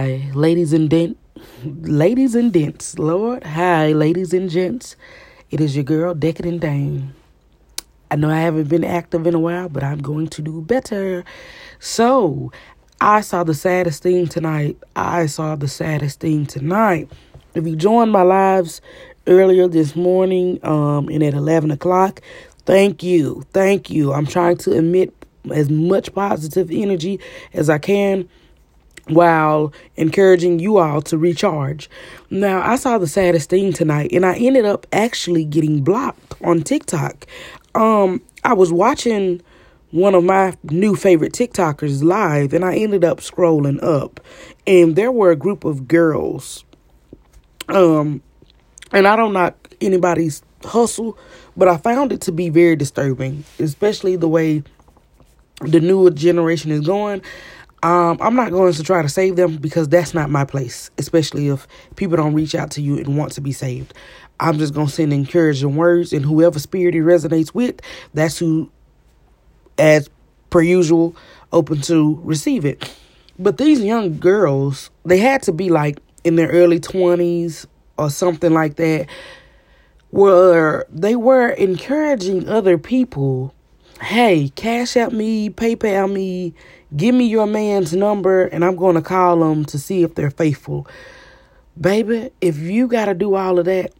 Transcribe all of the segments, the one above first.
Hi, ladies and dent, ladies and gents. Lord, hi, ladies and gents. It is your girl, Decadent Dame. I know I haven't been active in a while, but I'm going to do better. So, I saw the saddest thing tonight. I saw the saddest thing tonight. If you joined my lives earlier this morning, um, and at eleven o'clock, thank you, thank you. I'm trying to emit as much positive energy as I can while encouraging you all to recharge. Now, I saw the saddest thing tonight and I ended up actually getting blocked on TikTok. Um, I was watching one of my new favorite TikTokers live and I ended up scrolling up and there were a group of girls. Um, and I don't knock anybody's hustle, but I found it to be very disturbing, especially the way the newer generation is going. Um, I'm not going to try to save them because that's not my place, especially if people don't reach out to you and want to be saved. I'm just going to send encouraging words, and whoever spirit it resonates with, that's who, as per usual, open to receive it. But these young girls, they had to be like in their early 20s or something like that, where they were encouraging other people hey, cash out me, PayPal me, give me your man's number, and I'm going to call them to see if they're faithful. Baby, if you got to do all of that,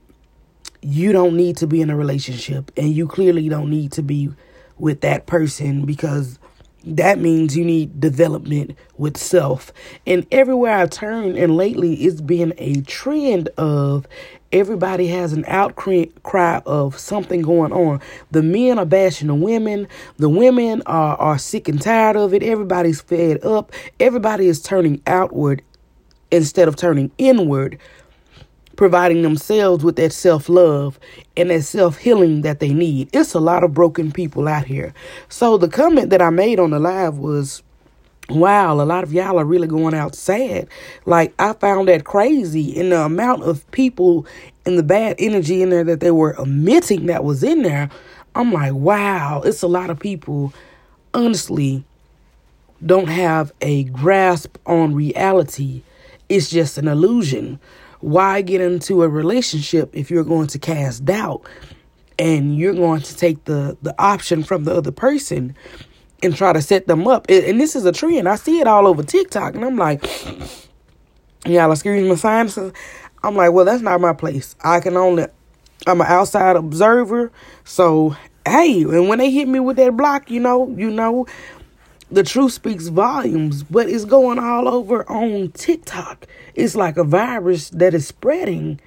you don't need to be in a relationship, and you clearly don't need to be with that person because that means you need development with self. And everywhere I turn, and lately it's been a trend of everybody has an outcry of something going on. The men are bashing the women, the women are, are sick and tired of it. Everybody's fed up. Everybody is turning outward instead of turning inward providing themselves with that self love and that self healing that they need. It's a lot of broken people out here. So the comment that I made on the live was, Wow, a lot of y'all are really going out sad. Like, I found that crazy. And the amount of people and the bad energy in there that they were emitting that was in there, I'm like, wow, it's a lot of people, honestly, don't have a grasp on reality. It's just an illusion. Why get into a relationship if you're going to cast doubt and you're going to take the, the option from the other person and try to set them up? And this is a trend. I see it all over TikTok, and I'm like, y'all excuse my sinuses. I'm like, well, that's not my place. I can only, I'm an outside observer. So, hey, and when they hit me with that block, you know, you know, the truth speaks volumes, but it's going all over on TikTok. It's like a virus that is spreading,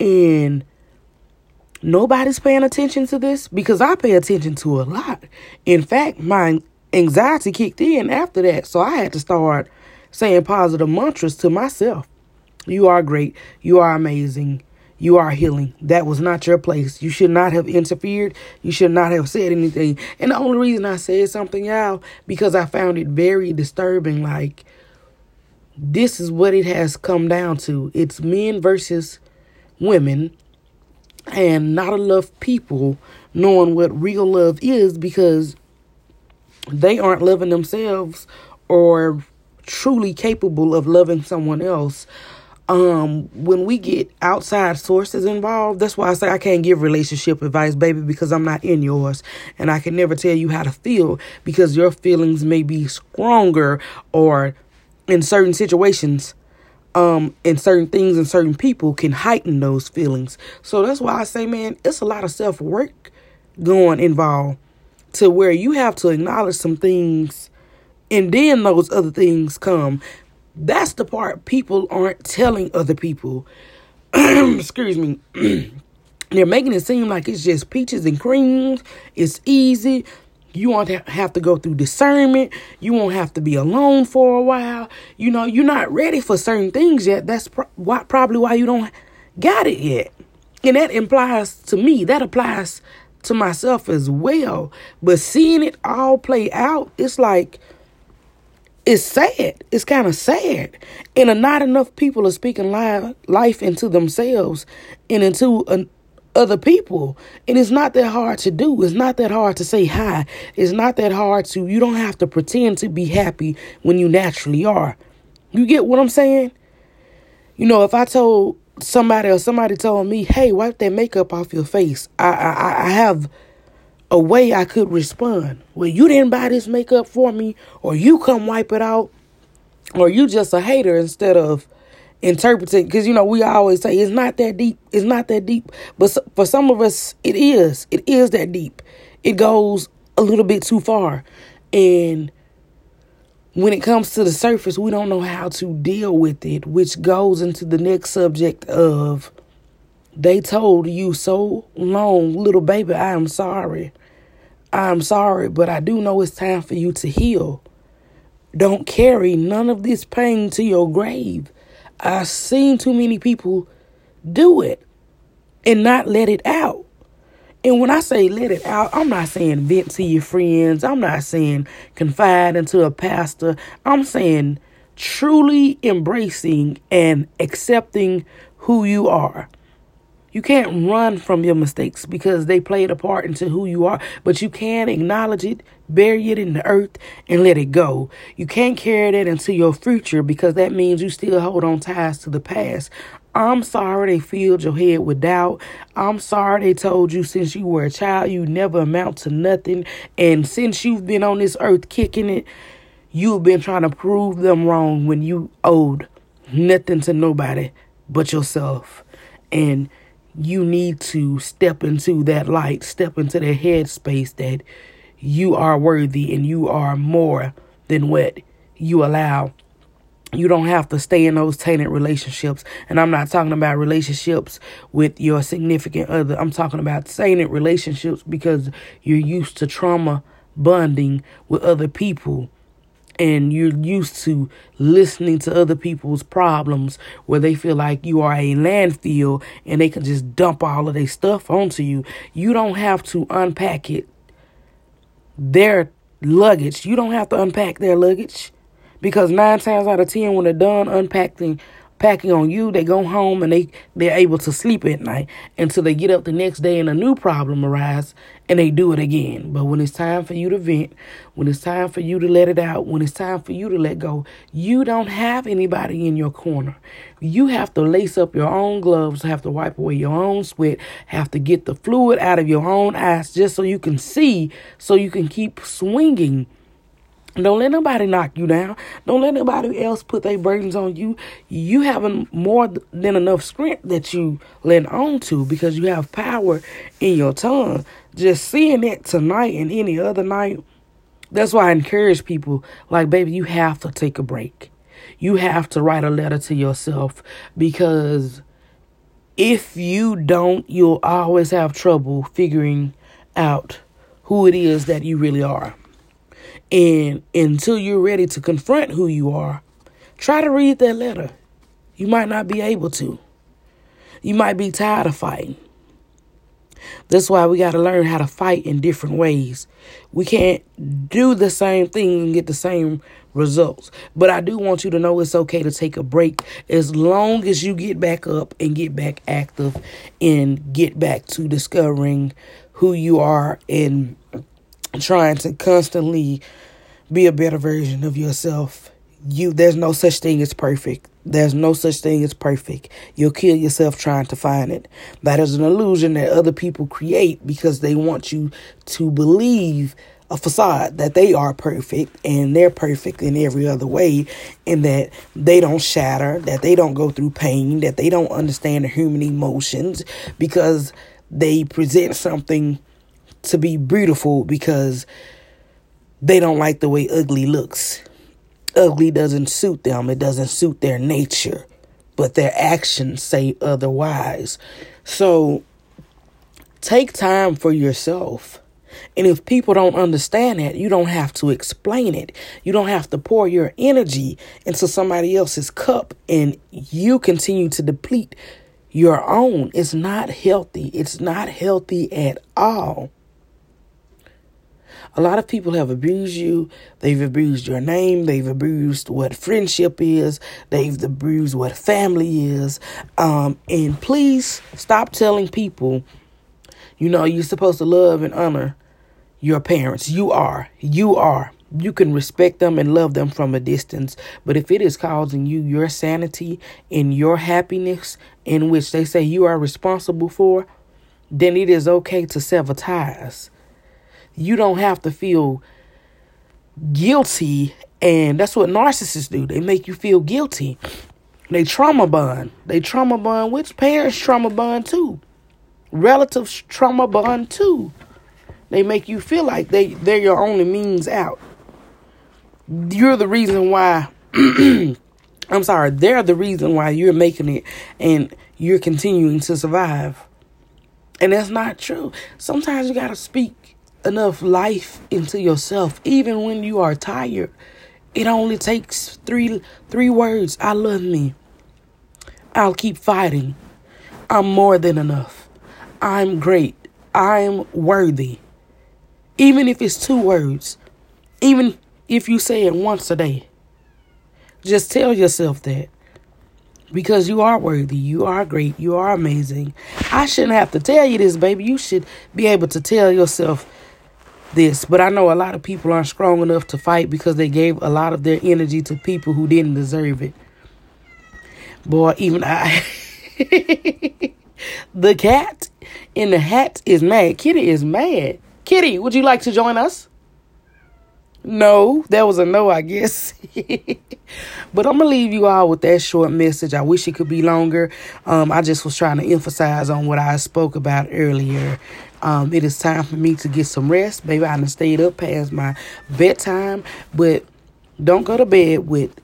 and nobody's paying attention to this because I pay attention to a lot. In fact, my anxiety kicked in after that, so I had to start saying positive mantras to myself. You are great. You are amazing. You are healing. That was not your place. You should not have interfered. You should not have said anything. And the only reason I said something, y'all, because I found it very disturbing. Like, this is what it has come down to it's men versus women, and not enough people knowing what real love is because they aren't loving themselves or truly capable of loving someone else. Um when we get outside sources involved that's why i say i can't give relationship advice baby because i'm not in yours. And i can never tell you how to feel because your feelings may be stronger or in certain situations um and certain things and certain people can heighten those feelings. So that's why i say man it's a lot of self-work going involved to where you have to acknowledge some things and then those other things come that's the part people aren't telling other people. Excuse me. They're making it seem like it's just peaches and creams. It's easy. You won't have to go through discernment. You won't have to be alone for a while. You know, you're not ready for certain things yet. That's pro- why, probably why you don't got it yet. And that implies to me, that applies to myself as well. But seeing it all play out, it's like it's sad. It's kind of sad. And not enough people are speaking life, into themselves and into an, other people. And it's not that hard to do. It's not that hard to say hi. It's not that hard to, you don't have to pretend to be happy when you naturally are. You get what I'm saying? You know, if I told somebody or somebody told me, "Hey, wipe that makeup off your face," I I, I have a way I could respond. Well, you didn't buy this makeup for me, or you come wipe it out, or you just a hater instead of interpreting. Because you know we always say it's not that deep. It's not that deep. But for some of us, it is. It is that deep. It goes a little bit too far, and when it comes to the surface, we don't know how to deal with it, which goes into the next subject of they told you so long, little baby, I am sorry. I'm sorry, but I do know it's time for you to heal. Don't carry none of this pain to your grave. I've seen too many people do it and not let it out. And when I say let it out, I'm not saying vent to your friends. I'm not saying confide into a pastor. I'm saying truly embracing and accepting who you are. You can't run from your mistakes because they played a part into who you are, but you can acknowledge it, bury it in the earth, and let it go. You can't carry that into your future because that means you still hold on ties to the past. I'm sorry they filled your head with doubt. I'm sorry they told you since you were a child you never amount to nothing. And since you've been on this earth kicking it, you've been trying to prove them wrong when you owed nothing to nobody but yourself. And you need to step into that light, step into that headspace that you are worthy and you are more than what you allow you don't have to stay in those tainted relationships. And I'm not talking about relationships with your significant other. I'm talking about tainted relationships because you're used to trauma bonding with other people and you're used to listening to other people's problems where they feel like you are a landfill and they can just dump all of their stuff onto you. You don't have to unpack it. Their luggage. You don't have to unpack their luggage. Because nine times out of ten, when they're done unpacking, packing on you, they go home and they they're able to sleep at night until they get up the next day and a new problem arises and they do it again. But when it's time for you to vent, when it's time for you to let it out, when it's time for you to let go, you don't have anybody in your corner. You have to lace up your own gloves, have to wipe away your own sweat, have to get the fluid out of your own eyes just so you can see, so you can keep swinging don't let nobody knock you down. Don't let nobody else put their burdens on you. You having more than enough strength that you lend on to because you have power in your tongue. Just seeing that tonight and any other night, that's why I encourage people like, baby, you have to take a break. You have to write a letter to yourself because if you don't, you'll always have trouble figuring out who it is that you really are. And until you're ready to confront who you are, try to read that letter. You might not be able to. You might be tired of fighting. That's why we got to learn how to fight in different ways. We can't do the same thing and get the same results. But I do want you to know it's okay to take a break as long as you get back up and get back active and get back to discovering who you are and trying to constantly be a better version of yourself. You there's no such thing as perfect. There's no such thing as perfect. You'll kill yourself trying to find it. That is an illusion that other people create because they want you to believe a facade that they are perfect and they're perfect in every other way and that they don't shatter, that they don't go through pain, that they don't understand the human emotions because they present something to be beautiful because they don't like the way ugly looks. Ugly doesn't suit them, it doesn't suit their nature, but their actions say otherwise. So take time for yourself. And if people don't understand that, you don't have to explain it. You don't have to pour your energy into somebody else's cup and you continue to deplete your own. It's not healthy. It's not healthy at all. A lot of people have abused you. They've abused your name. They've abused what friendship is. They've abused what family is. Um, and please stop telling people, you know, you're supposed to love and honor your parents. You are. You are. you can respect them and love them from a distance. But if it is causing you your sanity and your happiness, in which they say you are responsible for, then it is okay to sever ties. You don't have to feel guilty, and that's what narcissists do. They make you feel guilty. They trauma bond. They trauma bond, which parents trauma bond too. Relatives trauma bond too. They make you feel like they, they're your only means out. You're the reason why I'm sorry, they're the reason why you're making it and you're continuing to survive. And that's not true. Sometimes you got to speak enough life into yourself even when you are tired. It only takes three three words. I love me. I'll keep fighting. I'm more than enough. I'm great. I'm worthy. Even if it's two words. Even if you say it once a day. Just tell yourself that. Because you are worthy. You are great. You are amazing. I shouldn't have to tell you this, baby. You should be able to tell yourself this. But I know a lot of people aren't strong enough to fight because they gave a lot of their energy to people who didn't deserve it. Boy, even I. the cat in the hat is mad. Kitty is mad. Kitty, would you like to join us? No, that was a no, I guess. but I'm gonna leave you all with that short message. I wish it could be longer. Um, I just was trying to emphasize on what I spoke about earlier. Um, it is time for me to get some rest. Baby, I done stayed up past my bedtime, but don't go to bed with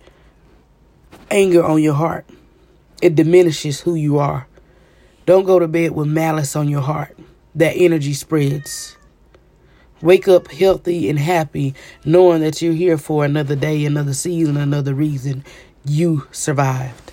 anger on your heart. It diminishes who you are. Don't go to bed with malice on your heart. That energy spreads. Wake up healthy and happy, knowing that you're here for another day, another season, another reason. You survived.